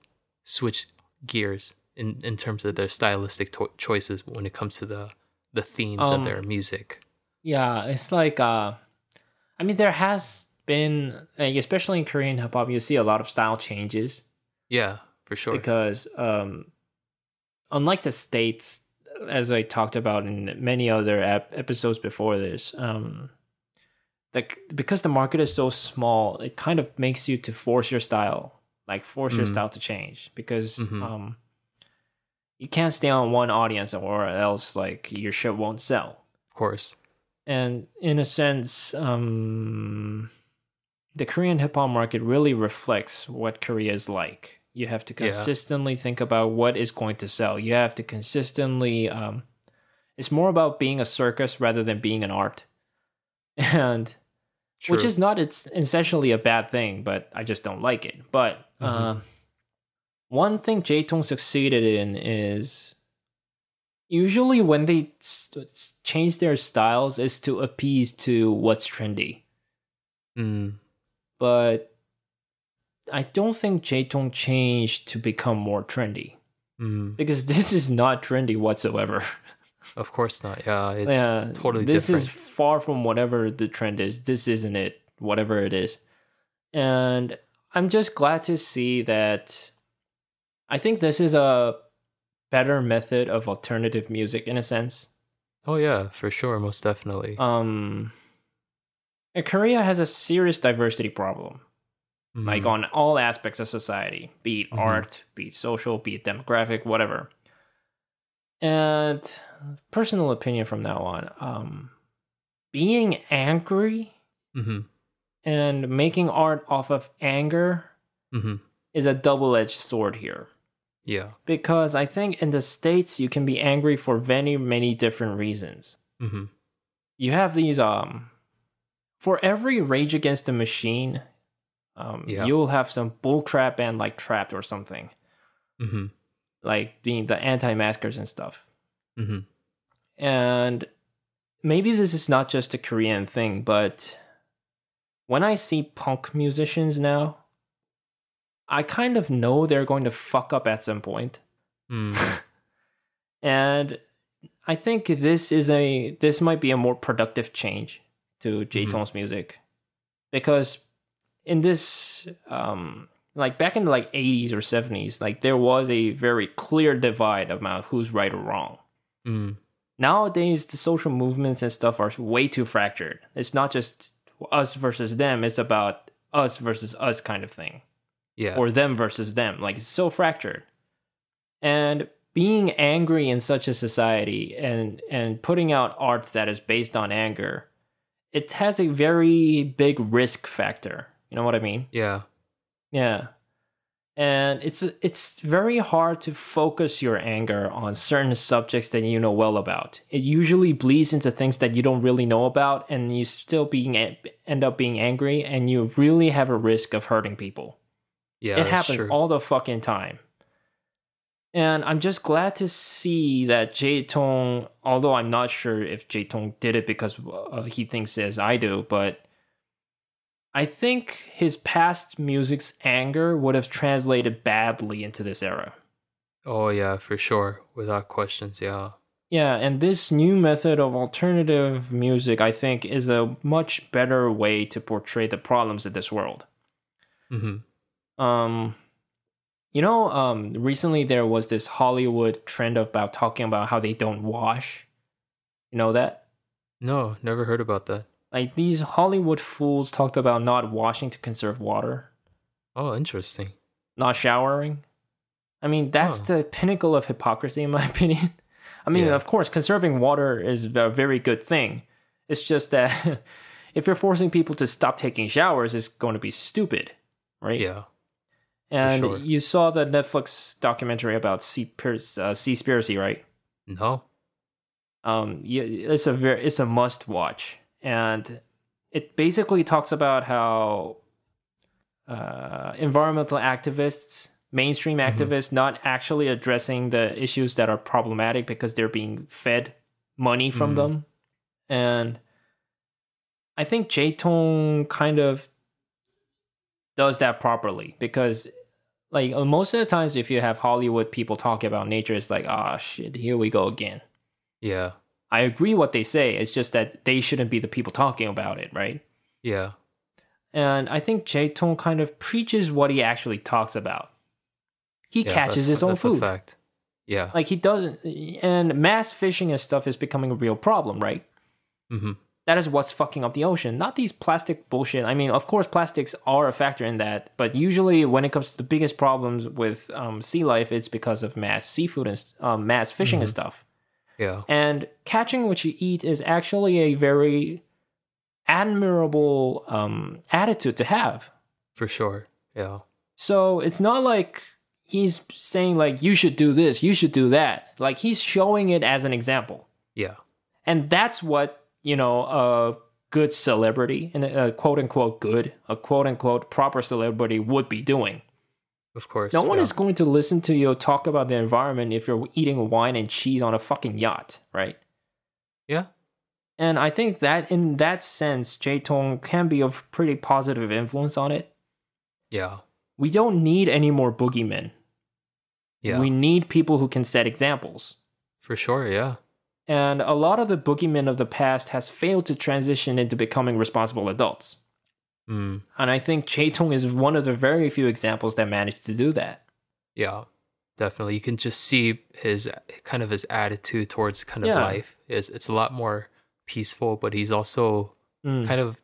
switch gears in, in terms of their stylistic to- choices when it comes to the the themes Um, of their music. yeah. It's like, uh, I mean, there has been, especially in Korean hip hop, you see a lot of style changes. Yeah, for sure. because um, unlike the states, as I talked about in many other ep- episodes before this, um, the, because the market is so small, it kind of makes you to force your style, like force your Mm. style to change because Mhm. um, you can't stay on one audience or else like your show won't sell of course. and in a sense, um, the Korean hip hop market really reflects what Korea is like. You have to Yeah. consistently think about what is going to sell. You have to consistently. Um, it's more about being a circus rather than being an art, and which is not it's essentially a bad thing, but I just don't like it. But Mhm. uh, one thing J Tong succeeded in is usually when they s- s- change their styles is to appease to what's trendy. Mm, But I don't think J Tong changed to become more trendy mm, because <laughs> this is not trendy whatsoever. Of course not. Yeah, it's yeah, totally this different. is far from whatever the trend is. This isn't it, whatever it is. And I'm just glad to see that I think this is a better method of alternative music in a sense. Oh yeah, for sure, most definitely. Um Korea has a serious diversity problem, like Mhm. on all aspects of society, be it Mhm. art, be it social, be it demographic, whatever. And personal opinion from now on, um being angry Mhm. and making art off of anger Mhm. is a double-edged sword here Yeah. because I think in the states you can be angry for many many different reasons. Mhm. You have these um for every Rage Against the Machine, um Yeah. you'll have some bullcrap band like Trapt or something. Like being the anti-maskers and stuff. hmm And maybe this is not just a Korean thing, but when I see punk musicians now, I kind of know they're going to fuck up at some point. Mm. <laughs> And I think this is a this might be a more productive change to J Tong's music. Because in this um like back in the like 80s or 70s, like there was a very clear divide about who's right or wrong. Mm. Nowadays, the social movements and stuff are way too fractured. It's not just us versus them, it's about us versus us kind of thing, Yeah. or them versus them. Like, it's so fractured. And being angry in such a society and, and putting out art that is based on anger, it has a very big risk factor. You know what I mean? yeah. Yeah. And it's it's very hard to focus your anger on certain subjects that you know well about. It usually bleeds into things that you don't really know about and you still being end up being angry and you really have a risk of hurting people. Yeah. it happens true. all the fucking time. And I'm just glad to see that J Tong, although I'm not sure if J Tong did it because uh, he thinks as I do, but I think his past music's anger would have translated badly into this era. Oh yeah, for sure. Without questions. Yeah. Yeah, and this new method of alternative music, I think, is a much better way to portray the problems of this world. Mm-hmm. Um, you know, um, recently there was this Hollywood trend about talking about how they don't wash. You know that? No, never heard about that. Like these Hollywood fools talked about not washing to conserve water, Oh, interesting. not showering. I mean, that's Huh. the pinnacle of hypocrisy, in my <laughs> opinion. I mean, Yeah. of course, conserving water is a very good thing. It's just that <laughs> if you're forcing people to stop taking showers, it's going to be stupid, right? Yeah. And sure. you saw the Netflix documentary about Seaspiracy, uh, Seaspiracy, right? No. Um, yeah, it's a very it's a must watch, and it basically talks about how uh, environmental activists, mainstream Mhm. activists, not actually addressing the issues that are problematic because they're being fed money from Mhm. them, and I think J Tong kind of does that properly because like uh, most of the times if you have hollywood people talking about nature it's like ah shit here we go again Yeah. I agree what they say it's just that they shouldn't be the people talking about it right? Yeah. and i think J Tong kind of preaches what he actually talks about. He yeah catches his own that's food. A fact. Yeah. like he doesn't and mass fishing and stuff is becoming a real problem right? Hmm that is what's fucking up the ocean. Not these plastic bullshit. I mean of course plastics are a factor in that but usually when it comes to the biggest problems with um, sea life it's because of mass seafood and um, mass fishing and stuff Yeah. and catching what you eat is actually a very admirable um, attitude to have For sure. Yeah. so it's not like he's saying like you should do this you should do that like he's showing it as an example Yeah. and that's what you know a good celebrity and a quote unquote good a quote unquote proper celebrity would be doing Of course. no one yeah. is going to listen to you talk about the environment if you're eating wine and cheese on a fucking yacht right Yeah. and i think that in that sense j tong can be of pretty positive influence on it Yeah. we don't need any more boogeymen Yeah. we need people who can set examples For sure. Yeah. and a lot of the boogeymen of the past has failed to transition into becoming responsible adults Mm. And I think J Tong is one of the very few examples that managed to do that. Yeah. Definitely. You can just see his kind of his attitude towards kind of Yeah. life. It's it's a lot more peaceful, but he's also Mm. kind of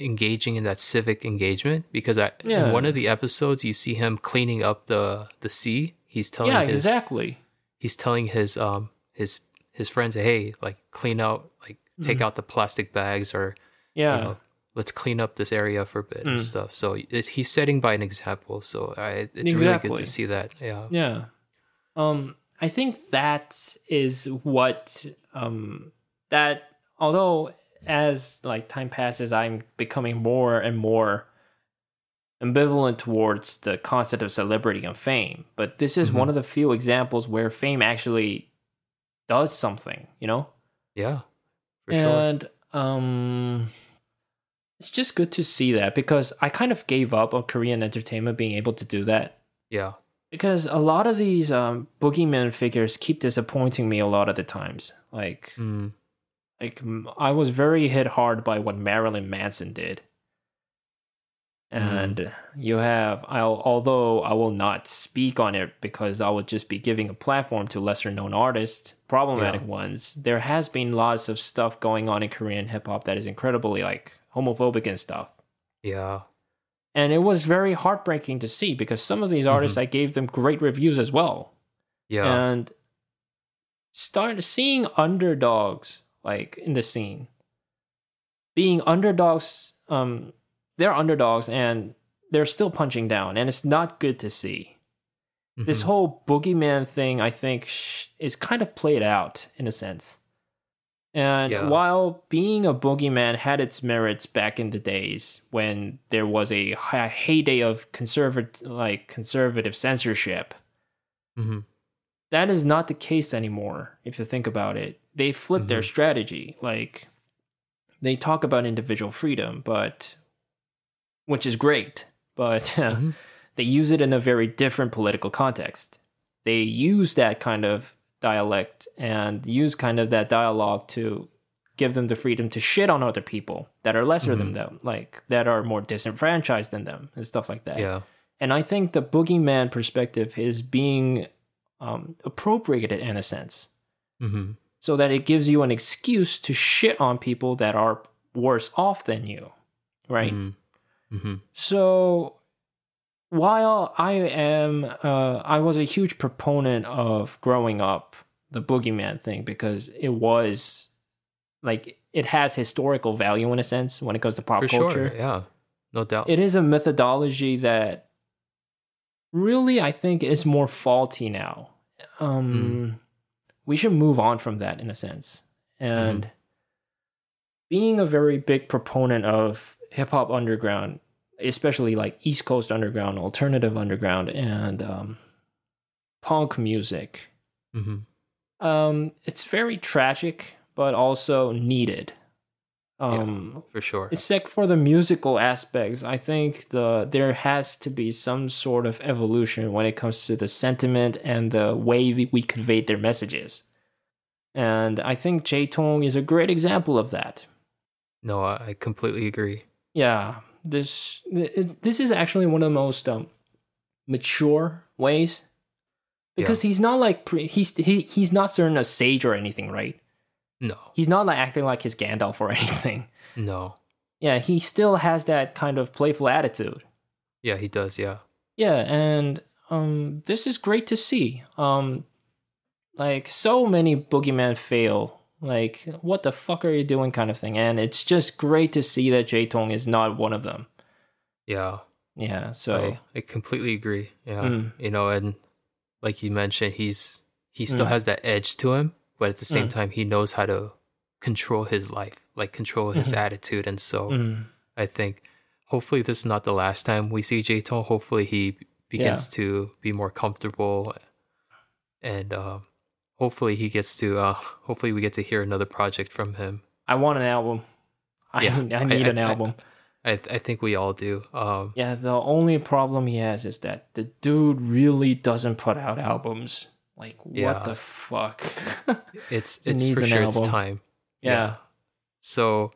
engaging in that civic engagement because I, Yeah. in one of the episodes you see him cleaning up the the sea. He's telling Yeah, his exactly. he's telling his um his his friends, hey, like clean out, like take out the plastic bags or. Yeah. you know, let's clean up this area for a bit and Mm. stuff. So it, he's setting by an example. So I, it's really good to see that. Yeah. Yeah. Um I think that is what um that although as like time passes I'm becoming more and more ambivalent towards the concept of celebrity and fame. But this is Mhm. one of the few examples where fame actually does something, you know? Yeah. For sure. and um it's just good to see that because I kind of gave up on Korean entertainment being able to do that. Yeah. Because a lot of these um boogeyman figures keep disappointing me a lot of the times. Like Mm. like I was very hit hard by what Marilyn Manson did. And you have I'll although I will not speak on it because I would just be giving a platform to lesser known artists, problematic Yeah. ones. There has been lots of stuff going on in Korean hip hop that is incredibly like homophobic and stuff. Yeah. And it was very heartbreaking to see because some of these artists I gave them great reviews as well Yeah. and start seeing underdogs like in the scene being underdogs um they're underdogs and they're still punching down and it's not good to see this Mhm. whole boogeyman thing i think sh- is kind of played out in a sense and Yeah. while being a boogeyman had its merits back in the days when there was a heyday of conservative like conservative censorship Mhm. that is not the case anymore if you think about it they flip their Mhm. strategy like they talk about individual freedom but which is great but <laughs> Mhm. they use it in a very different political context they use that kind of dialect and use kind of that dialogue to give them the freedom to shit on other people that are lesser than Mhm. them like that are more disenfranchised than them and stuff like that Yeah. and I think the boogeyman perspective is being um, appropriated in a sense, hmm so that it gives you an excuse to shit on people that are worse off than you, right? hmm So while I am, uh, I was a huge proponent of growing up the boogeyman thing because it was like it has historical value in a sense when it comes to pop For culture. sure. Yeah. No doubt. it is a methodology that really I think is more faulty now. Um, We should move on from that in a sense. And being a very big proponent of hip hop underground, especially like East Coast underground, alternative underground, and um, punk music, hmm um, it's very tragic, but also needed. Um, For sure. except for the musical aspects i think the there has to be some sort of evolution when it comes to the sentiment and the way we, we convey their messages and i think j tong is a great example of that No, I completely agree. yeah this it, this is actually one of the most um, mature ways because he's not like pre, he's he, he's not certain a sage or anything right No. he's not like acting like his gandalf or <laughs> anything No. yeah he still has that kind of playful attitude Yeah, he does. Yeah. Yeah, and um this is great to see. Um like so many boogeyman fail. Like what the fuck are you doing kind of thing. And it's just great to see that J Tong is not one of them. Yeah. Yeah, so I, I completely agree. Yeah. Mm. You know, and like you mentioned, he's he still Mm. has that edge to him, but at the same Mm. time, he knows how to control his life, like control his Mhm. attitude. And so mm, I think hopefully this is not the last time we see J Tong. Hopefully he begins to be more comfortable and um, hopefully he gets to uh, hopefully we get to hear another project from him. I want an album. I, Yeah, <laughs> I need I- an I- album. I I think we all do. Um, yeah, the only problem he has is that the dude really doesn't put out albums. Like Yeah. what the fuck? <laughs> it's it's for sure it's time. yeah. So,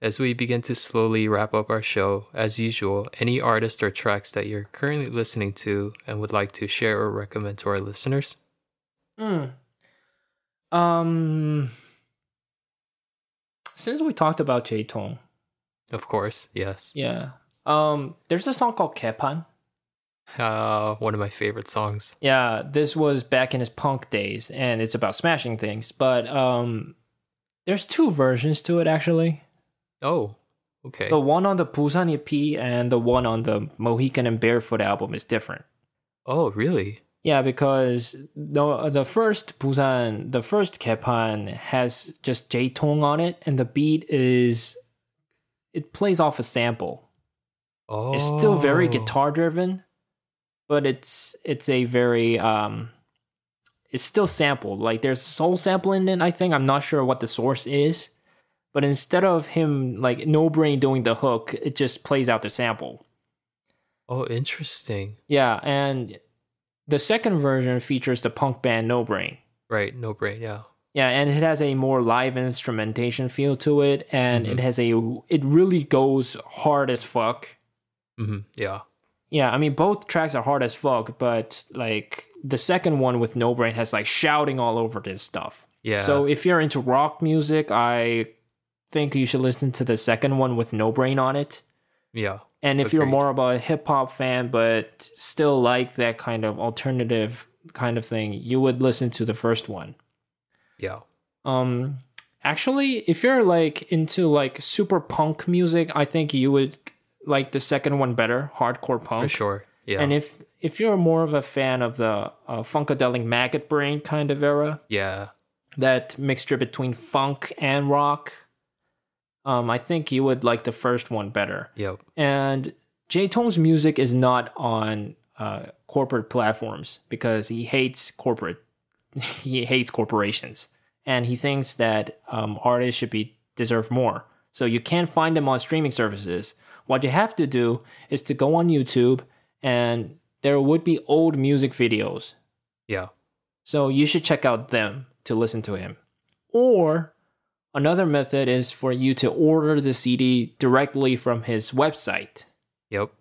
as we begin to slowly wrap up our show, as usual, any artist or tracks that you're currently listening to and would like to share or recommend to our listeners? Hmm. Um. Since we talked about J Tong, Of course, yes. yeah. Um. There's a song called Kepan. Uh, one of my favorite songs. Yeah, this was back in his punk days, and it's about smashing things. But um, there's two versions to it actually. Oh, okay. The one on the Busan EP and the one on the Mohican and Barefoot album is different. Oh, really? Yeah, because the the first Busan, the first Kepan has just J Tong on it, and the beat is it plays off a sample. Oh, It's still very guitar driven, but it's it's a very um it's still sampled. Like there's soul sample in it, I think. I'm not sure what the source is. But instead of him like no brain doing the hook, it just plays out the sample. Oh, interesting. Yeah, and the second version features the punk band No Brain. Right, no brain. Yeah. Yeah, and it has a more live instrumentation feel to it, and it Mhm. has a it really goes hard as fuck. hmm Yeah. Yeah, I mean both tracks are hard as fuck, but like the second one with No Brain has like shouting all over this stuff. Yeah. So if you're into rock music, I think you should listen to the second one with No Brain on it. yeah. And if you're more of a hip hop fan but still like that kind of alternative kind of thing, you would listen to the first one. Yeah. Um actually, if you're like into like super punk music, I think you would like the second one better, hardcore punk. For sure. Yeah. And if if you're more of a fan of the uh, funkadelic maggot brain kind of era, yeah. that mixture between funk and rock, um, I think you would like the first one better. Yep. And J Tong's music is not on uh, corporate platforms because he hates corporate. <laughs> he hates corporations, and he thinks that um, artists should be deserve more. So you can't find them on streaming services. What you have to do is to go on YouTube, and there would be old music videos Yeah. so you should check out them to listen to him. Or another method is for you to order the CD directly from his website. Yep.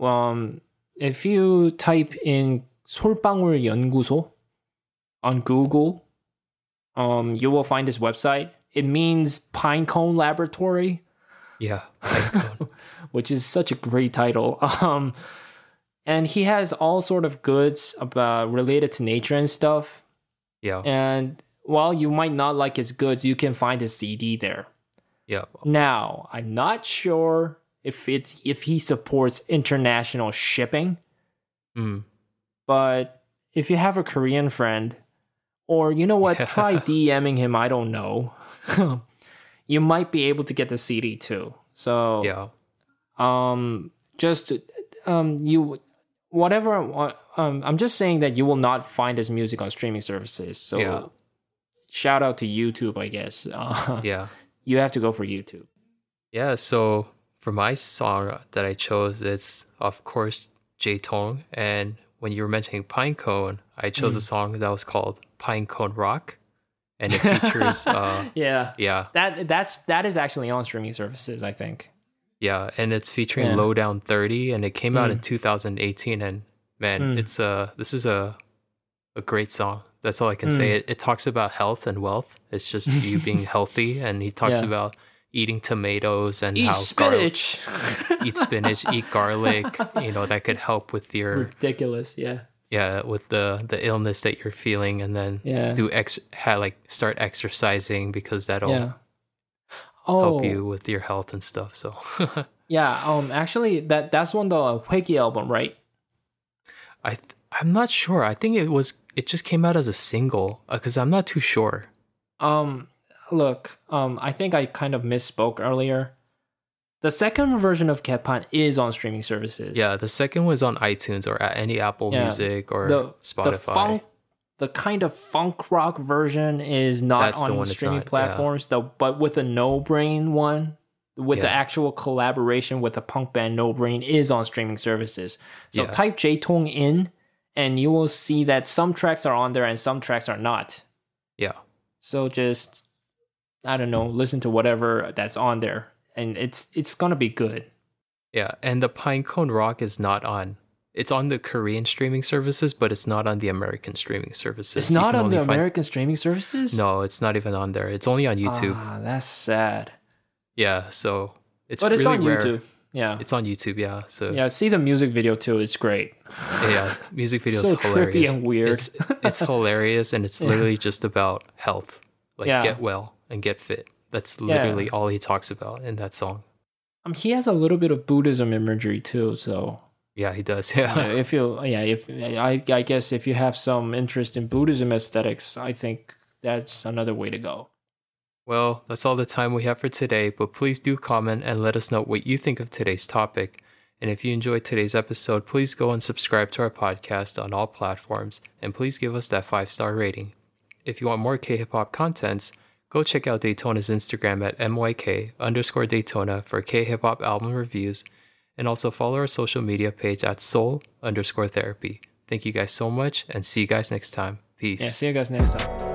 Um, if you type in 솔방울 연구소 on Google, um, you will find his website. It means Pinecone Laboratory, Yeah. <laughs> Pinecone. which is such a great title. <laughs> Um, and he has all sort of goods about related to nature and stuff. yeah. And while you might not like his goods, you can find his CD there. Yeah. Now, I'm not sure if it's if he supports international shipping, Mm. but if you have a Korean friend, or you know what, try <laughs> DMing him. I don't know. <laughs> you might be able to get the CD too. So Yeah. um, just um, you whatever. Um, I'm just saying that you will not find his music on streaming services. So Yeah. Shout out to YouTube, I guess. <laughs> Uh, Yeah. You have to go for YouTube. Yeah, so for my song that I chose, it's of course J Tong. And when you were mentioning Pinecone, I chose a song that was called Pinecone Rock. And it <laughs> features, uh, Yeah. yeah, That that's that is actually on streaming services, I think. yeah. And it's featuring Yeah. Lowdown 30. And it came out in Mm. 2018. And man, Mm. it's a, this is a, a great song. That's all I can say. Mm. It, it talks about health and wealth. It's just <laughs> you being healthy. And he talks Yeah. about eating tomatoes and Eat how garlic- spinach. <laughs> eat spinach, eat garlic. You know that could help with your Ridiculous. Yeah. yeah with the the illness that you're feeling, and then Yeah. do ex ha, like start exercising because that'll yeah. Oh, help you with your health and stuff. So <laughs> yeah. Um, actually, that that's one the Hueki album, right? I th- I'm not sure. I think it was it just came out as a single because I'm not too sure. Um, look, um, I think I kind of misspoke earlier. The second version of Ketpan is on streaming services. Yeah, the second was on iTunes or at any Apple Yeah. Music or the Spotify. The funk, the kind of funk rock version is not That's on streaming not, yeah. platforms. Though, but with the No Brain one, with the actual collaboration with the punk band No Brain, is on streaming services. So Yeah. type J Tong in, and you will see that some tracks are on there and some tracks are not. yeah, So just I don't know, listen to whatever that's on there, and it's it's gonna be good. yeah, and the Pinecone Rock is not on. It's on the Korean streaming services, but it's not on the American streaming services. It's You not on the find- American streaming services. No, it's not even on there. It's only on YouTube. ah, that's sad. yeah, so it's but it's on rare. YouTube. Yeah, It's on YouTube, yeah. So yeah, yeah. See the music video too. It's great. Yeah, music video <laughs> so is hilarious. trippy and weird. It's it's <laughs> hilarious and it's literally just about health. Like Yeah. get well and get fit. That's Yeah. literally all he talks about in that song. Um, he has a little bit of Buddhism imagery too. So Yeah, he does. uh, <laughs> Yeah. if you, yeah, if I, I guess if you have some interest in Buddhism aesthetics, I think that's another way to go. Well, that's all the time we have for today, but please do comment and let us know what you think of today's topic. And if you enjoyed today's episode, please go and subscribe to our podcast on all platforms and please give us that five star rating. If you want more K hip hop contents, go check out Daytona's Instagram at myk underscore Daytona for K hip hop album reviews and also follow our social media page at soul underscore therapy. Thank you guys so much and see you guys next time. Peace. Yeah, see you guys next time.